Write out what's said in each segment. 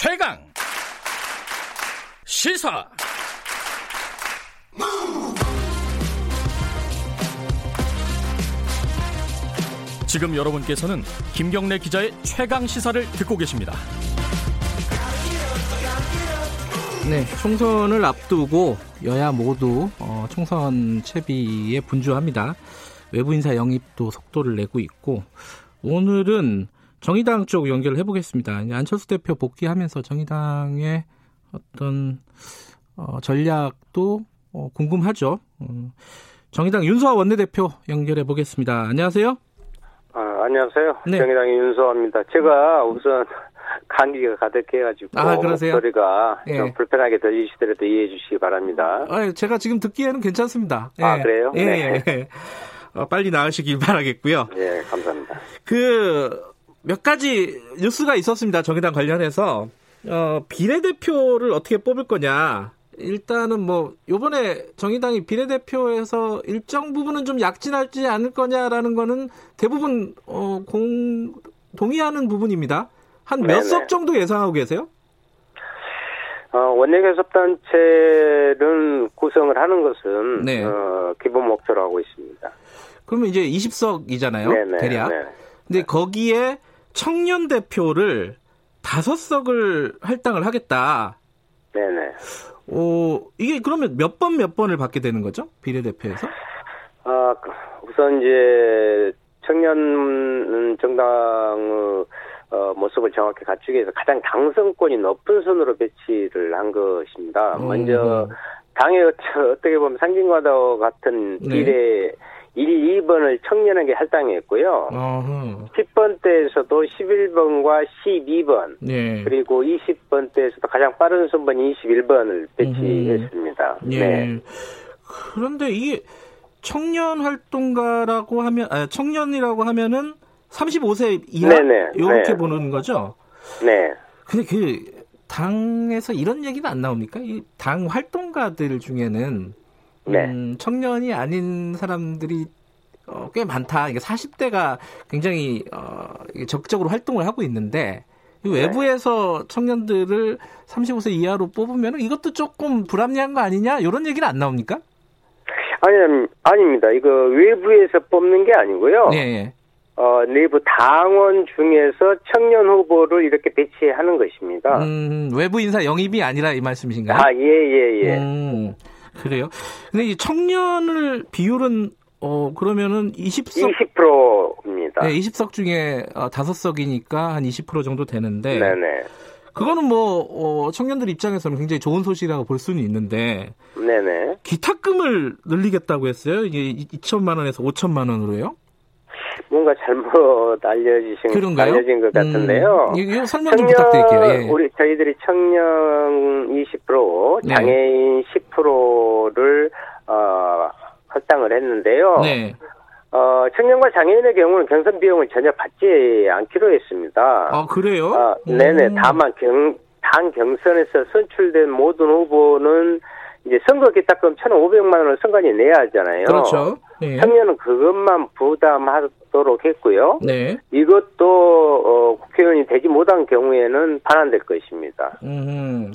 최강 시사 지금 여러분께서는 김경래 기자의 최강 시사를 듣고 계십니다. 네, 총선을 앞두고 여야 모두 어, 총선 채비에 분주합니다. 외부 인사 영입도 속도를 내고 있고 오늘은 정의당 쪽 연결을 해보겠습니다. 안철수 대표 복귀하면서 정의당의 어떤 어, 전략도 어, 궁금하죠. 어, 정의당 윤소아 원내대표 연결해 보겠습니다. 안녕하세요. 아, 안녕하세요. 네. 정의당의 윤소아입니다. 제가 우선 감기가 가득해가지고 아, 그러세요? 목소리가 예. 좀 불편하게 들리시더라도 이해해 주시기 바랍니다. 아, 제가 지금 듣기에는 괜찮습니다. 예. 아 그래요? 예, 네. 예. 어, 빨리 나으시길 바라겠고요. 예, 감사합니다. 그 몇 가지 뉴스가 있었습니다. 정의당 관련해서 어, 비례대표를 어떻게 뽑을 거냐. 일단은 뭐 요번에 정의당이 비례대표에서 일정 부분은 좀 약진하지 않을 거냐라는 거는 대부분 어, 공 동의하는 부분입니다. 한 몇 석 정도 예상하고 계세요? 어, 원내교섭단체는 구성을 하는 것은 네. 어, 기본 목표로 하고 있습니다. 그러면 이제 20석이잖아요. 네네, 대략. 네 근데 거기에 청년 대표를 다섯 석을 할당을 하겠다. 네네. 어, 이게 그러면 몇 번 몇 번을 받게 되는 거죠? 비례대표에서? 아, 우선 이제 청년 정당의 어, 모습을 정확히 갖추기 위해서 가장 당선권이 높은 순으로 배치를 한 것입니다. 음. 먼저 당의 어떻게 보면 상징과도 같은 네. 비례 1, 2번을 청년에게 할당했고요. 어허. 10번 때에서도 11번과 12번, 네. 그리고 20번 때에서도 가장 빠른 순번 21번을 배치했습니다. 예. 네. 그런데 이게 청년 활동가라고 하면, 아, 청년이라고 하면은 35세 이하 네네. 이렇게 네. 보는 거죠. 네. 근데 그 당에서 이런 얘기는 안 나옵니까? 이 당 활동가들 중에는 네. 음, 청년이 아닌 사람들이 어, 꽤 많다. 이게 40대가 굉장히 어, 적극적으로 활동을 하고 있는데 이 네. 외부에서 네. 청년들을 35세 이하로 뽑으면 이것도 조금 불합리한 거 아니냐? 이런 얘기는 안 나옵니까? 아니, 아닙니다. 이거 외부에서 뽑는 게 아니고요. 네. 어, 내부 당원 중에서 청년 후보를 이렇게 배치하는 것입니다. 음, 외부 인사 영입이 아니라 이 말씀이신가요? 아, 예, 예, 예. 음, 그래요. 근데 이 청년을 비율은 어 그러면은 20석 20%입니다. 네, 20석 중에 어, 5석이니까 한 20% 정도 되는데 네네. 그거는 뭐 어, 청년들 입장에서는 굉장히 좋은 소식이라고 볼 수는 있는데 네네. 기탁금을 늘리겠다고 했어요. 이게 2천만 원에서 5천만 원으로요. 뭔가 잘못 알려지신 그런가요? 알려진 것 같은데요. 음, 이거 설명 좀 부탁드릴게요. 예. 우리 저희들이 청년 20% 장애인 네. 10%를 어, 할당을 했는데요. 네. 어, 청년과 장애인의 경우는 경선 비용을 전혀 받지 않기로 했습니다. 아, 그래요? 어, 네네. 다만 경, 당 경선에서 선출된 모든 후보는 이제 선거 기탁금 1,500만 원을 선관위 내야 하잖아요. 그렇죠. 네. 청년은 그것만 부담하도록 했고요. 네. 이것도 어, 국회의원이 되지 못한 경우에는 반환될 것입니다. 음.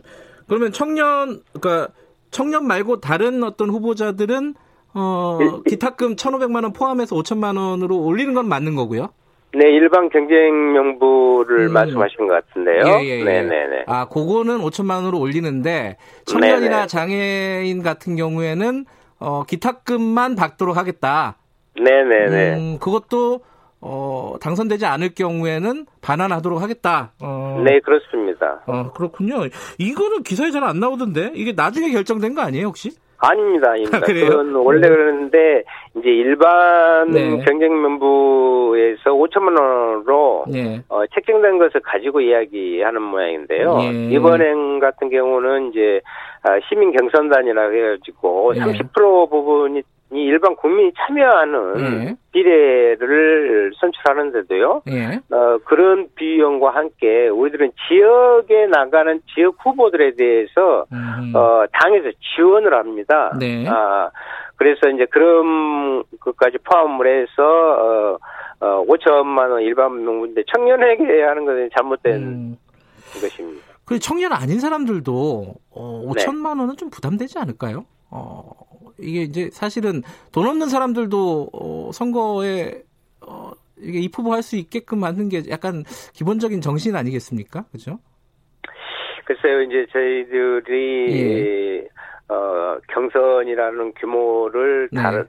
그러면 청년 그러니까 청년 말고 다른 어떤 후보자들은 어, 기탁금 1,500만 원 포함해서 5천만 원으로 올리는 건 맞는 거고요. 네, 일반 경쟁 명부를 음. 말씀하신 것 같은데요. 예, 예, 예. 네네네. 아, 그거는 5천만 원으로 올리는데 청년이나. 장애인 같은 경우에는 어, 기탁금만 받도록 하겠다. 네네네. 음, 그것도 어, 당선되지 않을 경우에는 반환하도록 하겠다. 어, 네, 그렇습니다. 어, 그렇군요. 이거는 기사에 잘 안 나오던데 이게 나중에 결정된 거 아니에요, 혹시? 아닙니다, 아닙니다. 그건 원래 그러는데 이제 일반 네. 경쟁명부에서 5천만 원으로 네. 어, 책정된 것을 가지고 이야기하는 모양인데요. 네. 이번엔 같은 경우는 이제 아, 시민 경선단이라 해가지고 30% 부분이 일반 국민이 참여하는 예. 비례를 선출하는데도요. 예. 어, 그런 비용과 함께 우리들은 지역에 나가는 지역 후보들에 대해서 음. 어, 당에서 지원을 합니다. 네. 아, 그래서 이제 그런 것까지 포함을 해서 어, 어, 5천만 원 일반 명부인데 청년에게 하는 것은 잘못된 음. 것입니다. 그 청년 아닌 사람들도 어, 5천만 원은 좀 부담되지 않을까요? 어, 이게 이제 사실은 돈 없는 사람들도 어, 선거에 어, 이게 입후보 할 수 있게끔 만든 게 약간 기본적인 정신 아니겠습니까? 그죠? 글쎄요, 이제 저희들이 예. 어, 경선이라는 규모를 네. 다른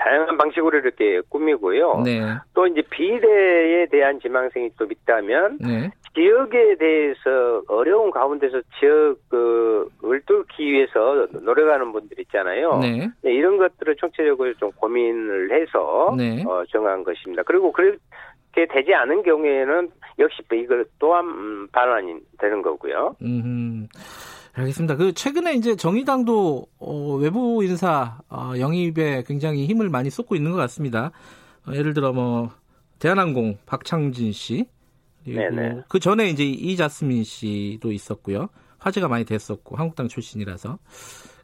다양한 방식으로 이렇게 꾸미고요. 네. 또 이제 비례에 대한 지망생이 또 있다면 네. 지역에 대해서 어려운 가운데서 지역을 뚫기 위해서 노력하는 분들 있잖아요. 네. 네, 이런 것들을 총체적으로 좀 고민을 해서 네. 어, 정한 것입니다. 그리고 그렇게 되지 않은 경우에는 역시 이걸 또한 음, 반환이 되는 거고요. 음. 알겠습니다. 그 최근에 이제 정의당도 어, 외부 인사 어, 영입에 굉장히 힘을 많이 쏟고 있는 것 같습니다. 어, 예를 들어 뭐 대한항공 박창진 씨 그리고 그 전에 이제 이자스민 씨도 있었고요. 화제가 많이 됐었고 한국당 출신이라서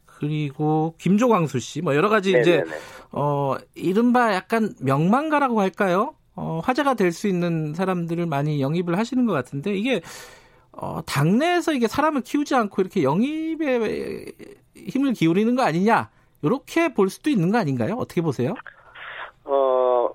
그리고 김조광수 씨 뭐 여러 가지 네네네. 이제 어 이른바 약간 명망가라고 할까요? 어 화제가 될 수 있는 사람들을 많이 영입을 하시는 것 같은데 이게 어, 당내에서 이게 사람을 키우지 않고 이렇게 영입에 힘을 기울이는 거 아니냐 이렇게 볼 수도 있는 거 아닌가요? 어떻게 보세요? 어,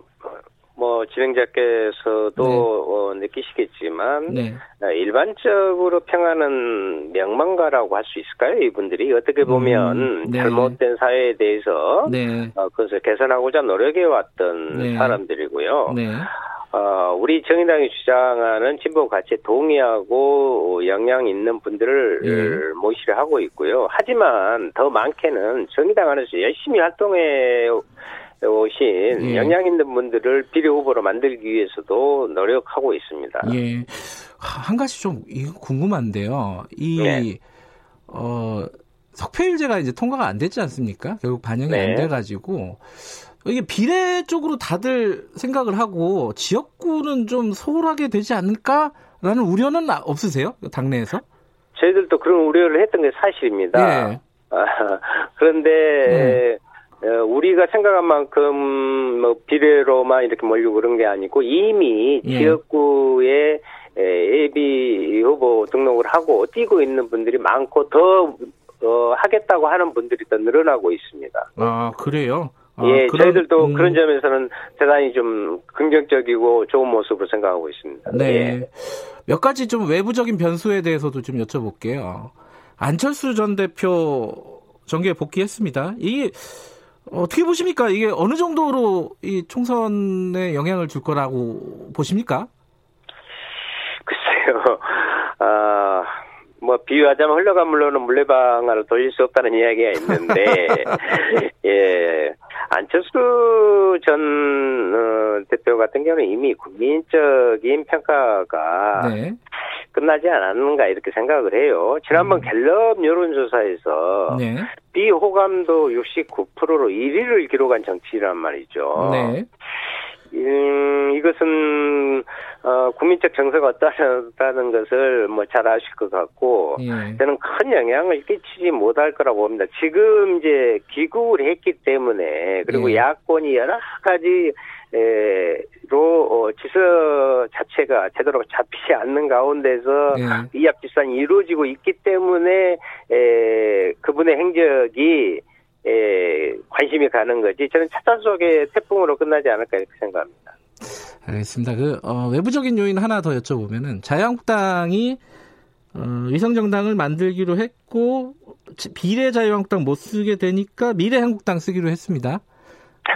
뭐 진행자께서도 네. 어, 느끼시겠지만 네. 일반적으로 평하는 명망가라고 할 수 있을까요? 이분들이 어떻게 보면 음, 네. 잘못된 사회에 대해서 네. 어, 그것을 개선하고자 노력해 왔던 네. 사람들이고요. 네. 어, 우리 정의당이 주장하는 진보 가치에 동의하고 영향 있는 분들을 예. 모시려 하고 있고요. 하지만 더 많게는 정의당 안에서 열심히 활동해 오신 예. 영향 있는 분들을 비례 후보로 만들기 위해서도 노력하고 있습니다. 예. 한 가지 좀 궁금한데요. 이 네. 어, 석패율제가 이제 통과가 안 됐지 않습니까? 결국 반영이 네. 안 돼가지고 이게 비례 쪽으로 다들 생각을 하고 지역구는 좀 소홀하게 되지 않을까라는 우려는 없으세요? 당내에서? 저희들도 그런 우려를 했던 게 사실입니다. 네. 아, 그런데 네. 우리가 생각한 만큼 뭐 비례로만 이렇게 몰리고 그런 게 아니고 이미 예. 지역구에 예비 후보 등록을 하고 뛰고 있는 분들이 많고 더 어, 하겠다고 하는 분들이 더 늘어나고 있습니다. 아 그래요? 아, 예, 그런, 저희들도 음. 그런 점에서는 대단히 좀 긍정적이고 좋은 모습으로 생각하고 있습니다. 네. 예. 몇 가지 좀 외부적인 변수에 대해서도 좀 여쭤볼게요. 안철수 전 대표 정계에 복귀했습니다. 이게 어떻게 보십니까? 이게 어느 정도로 이 총선에 영향을 줄 거라고 보십니까? 글쎄요. 아, 뭐 비유하자면 흘러간 물로는 물레방아를 돌릴 수 없다는 이야기가 있는데 예 안철수 전 어, 대표 같은 경우는 이미 국민적인 평가가 네. 끝나지 않았는가 이렇게 생각을 해요. 지난번 음. 갤럽 여론조사에서 네. 비호감도 69%로 1위를 기록한 정치란 말이죠. 네. 음, 이것은 어, 국민적 정서가 어떠하다는 것을 뭐 잘 아실 것 같고 예. 저는 큰 영향을 끼치지 못할 거라고 봅니다. 지금 이제 귀국을 했기 때문에 그리고 예. 야권이 여러 가지 에로 어, 지서 자체가 제대로 잡히지 않는 가운데서 예. 이합집산이 이루어지고 있기 때문에 에, 그분의 행적이 에, 관심이 가는 거지 저는 차단 속의 태풍으로 끝나지 않을까 이렇게 생각합니다. 알겠습니다. 그 어, 외부적인 요인 하나 더 여쭤보면은 자유한국당이 어, 위성정당을 만들기로 했고 비례 자유한국당 못 쓰게 되니까 미래 한국당 쓰기로 했습니다.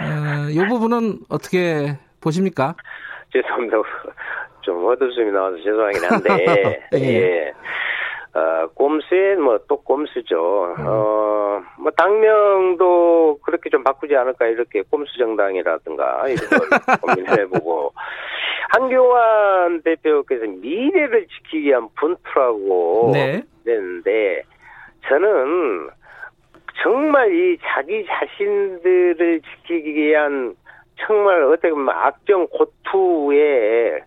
어, 이 부분은 어떻게 보십니까? 죄송합니다. 좀 어둡음이 나와서 죄송하긴 한데 예. 예. 어, 꼼수에 뭐 또 꼼수죠. 음. 어, 뭐 당명도 그렇게 좀 바꾸지 않을까 이렇게 꼼수 정당이라든가 이런 걸 고민해보고 한교안 대표께서 미래를 지키기 위한 분투라고 네. 했는데 저는 정말 이 자기 자신들을 지키기 위한 정말 어떻게 보면 악정 고투의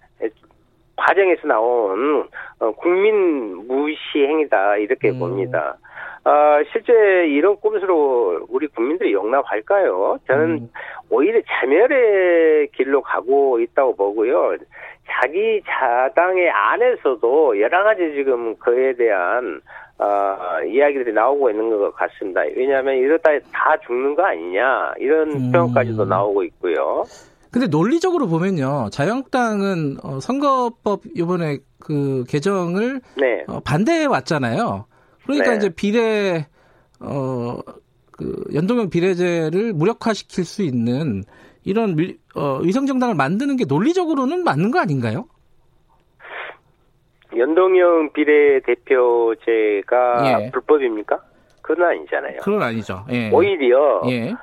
과정에서 나온 어, 국민 무시 행위다 이렇게 음. 봅니다. 아, 실제 이런 꼼수로 우리 국민들이 용납할까요? 저는 음. 오히려 자멸의 길로 가고 있다고 보고요. 자기 자당의 안에서도 여러 가지 지금 그에 대한 어, 이야기들이 나오고 있는 것 같습니다. 왜냐하면 이러다 다 죽는 거 아니냐 이런 음. 평까지도 나오고 있고요. 근데 논리적으로 보면요, 자유한국당은 어, 선거법 이번에 그 개정을 네. 어, 반대해 왔잖아요. 그러니까 네. 이제 비례 어 그 연동형 비례제를 무력화시킬 수 있는 이런 미, 어, 위성정당을 만드는 게 논리적으로는 맞는 거 아닌가요? 연동형 비례대표제가 예. 불법입니까? 그건 아니잖아요. 그건 아니죠. 예. 오히려 예.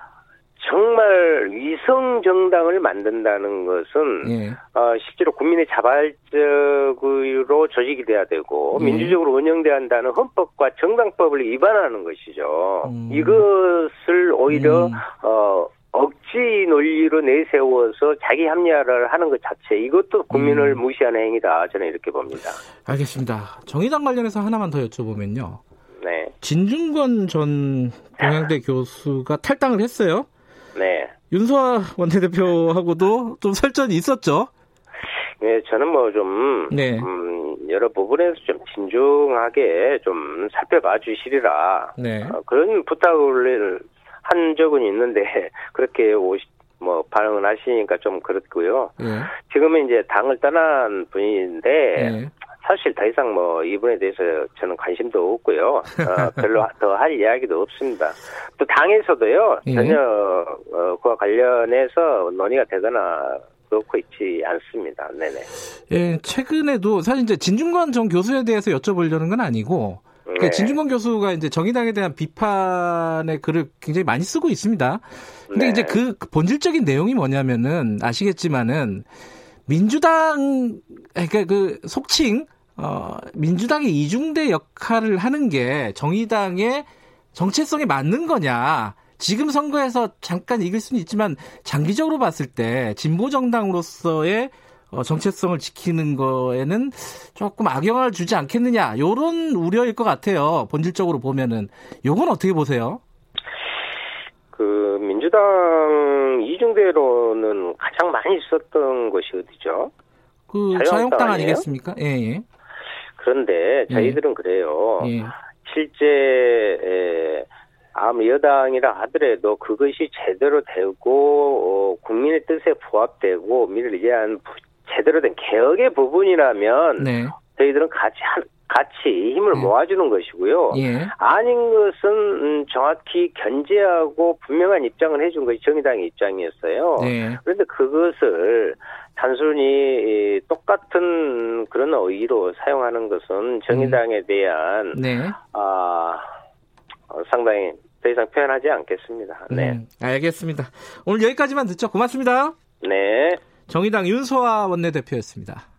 정말 위성 정당을 만든다는 것은 예. 어, 실제로 국민의 자발적으로 조직이 돼야 되고 예. 민주적으로 운영돼야 한다는 헌법과 정당법을 위반하는 것이죠. 음. 이것을 오히려 음. 어, 억지 논리로 내세워서 자기 합리화를 하는 것 자체 이것도 국민을 음. 무시하는 행위다 저는 이렇게 봅니다. 알겠습니다. 정의당 관련해서 하나만 더 여쭤보면요. 네. 진중권 전 동양대 교수가 탈당을 했어요. 네. 윤소아 원내대표하고도 좀 설전이 있었죠. 네, 저는 뭐 좀, 네. 음, 여러 부분에서 좀 진중하게 좀 살펴봐 주시리라. 네. 어, 그런 부탁을 한 적은 있는데 그렇게 오시, 뭐 반응을 하시니까 좀 그렇고요. 예. 지금은 이제 당을 떠난 분인데 예. 사실 더 이상 뭐 이분에 대해서 저는 관심도 없고요. 어, 별로 더 할 이야기도 없습니다. 또 당에서도요 예. 전혀 어, 그와 관련해서 논의가 되거나 그렇고 있지 않습니다. 네네. 예, 최근에도 사실 이제 진중권 전 교수에 대해서 여쭤보려는 건 아니고 그러니까 네. 진중권 교수가 이제 정의당에 대한 비판의 글을 굉장히 많이 쓰고 있습니다. 근데 네. 이제 그 본질적인 내용이 뭐냐면은 아시겠지만은 민주당 그러니까 그 속칭 어 민주당의 이중대 역할을 하는 게 정의당의 정체성에 맞는 거냐? 지금 선거에서 잠깐 이길 수는 있지만 장기적으로 봤을 때 진보 정당으로서의 어, 정체성을 지키는 거에는 조금 악영향을 주지 않겠느냐 이런 우려일 것 같아요. 본질적으로 보면은 요건 어떻게 보세요? 그 민주당 이중대로는 가장 많이 있었던 것이 어디죠? 그 자유한국당 아니겠습니까? 예, 예. 그런데 저희들은 예. 그래요. 예. 실제 아무 여당이라 하더라도 그것이 제대로 되고 어, 국민의 뜻에 부합되고 미래를 위한 제대로 된 개혁의 부분이라면 네. 저희들은 같이 같이 힘을 네. 모아주는 것이고요. 예. 아닌 것은 음, 정확히 견제하고 분명한 입장을 해준 것이 정의당의 입장이었어요. 네. 그런데 그것을 단순히 똑같은 그런 의의로 사용하는 것은 정의당에 음. 대한 네. 아 어, 상당히 더 이상 표현하지 않겠습니다. 네. 음, 알겠습니다. 오늘 여기까지만 듣죠. 고맙습니다. 네. 정의당 윤소아 원내대표였습니다.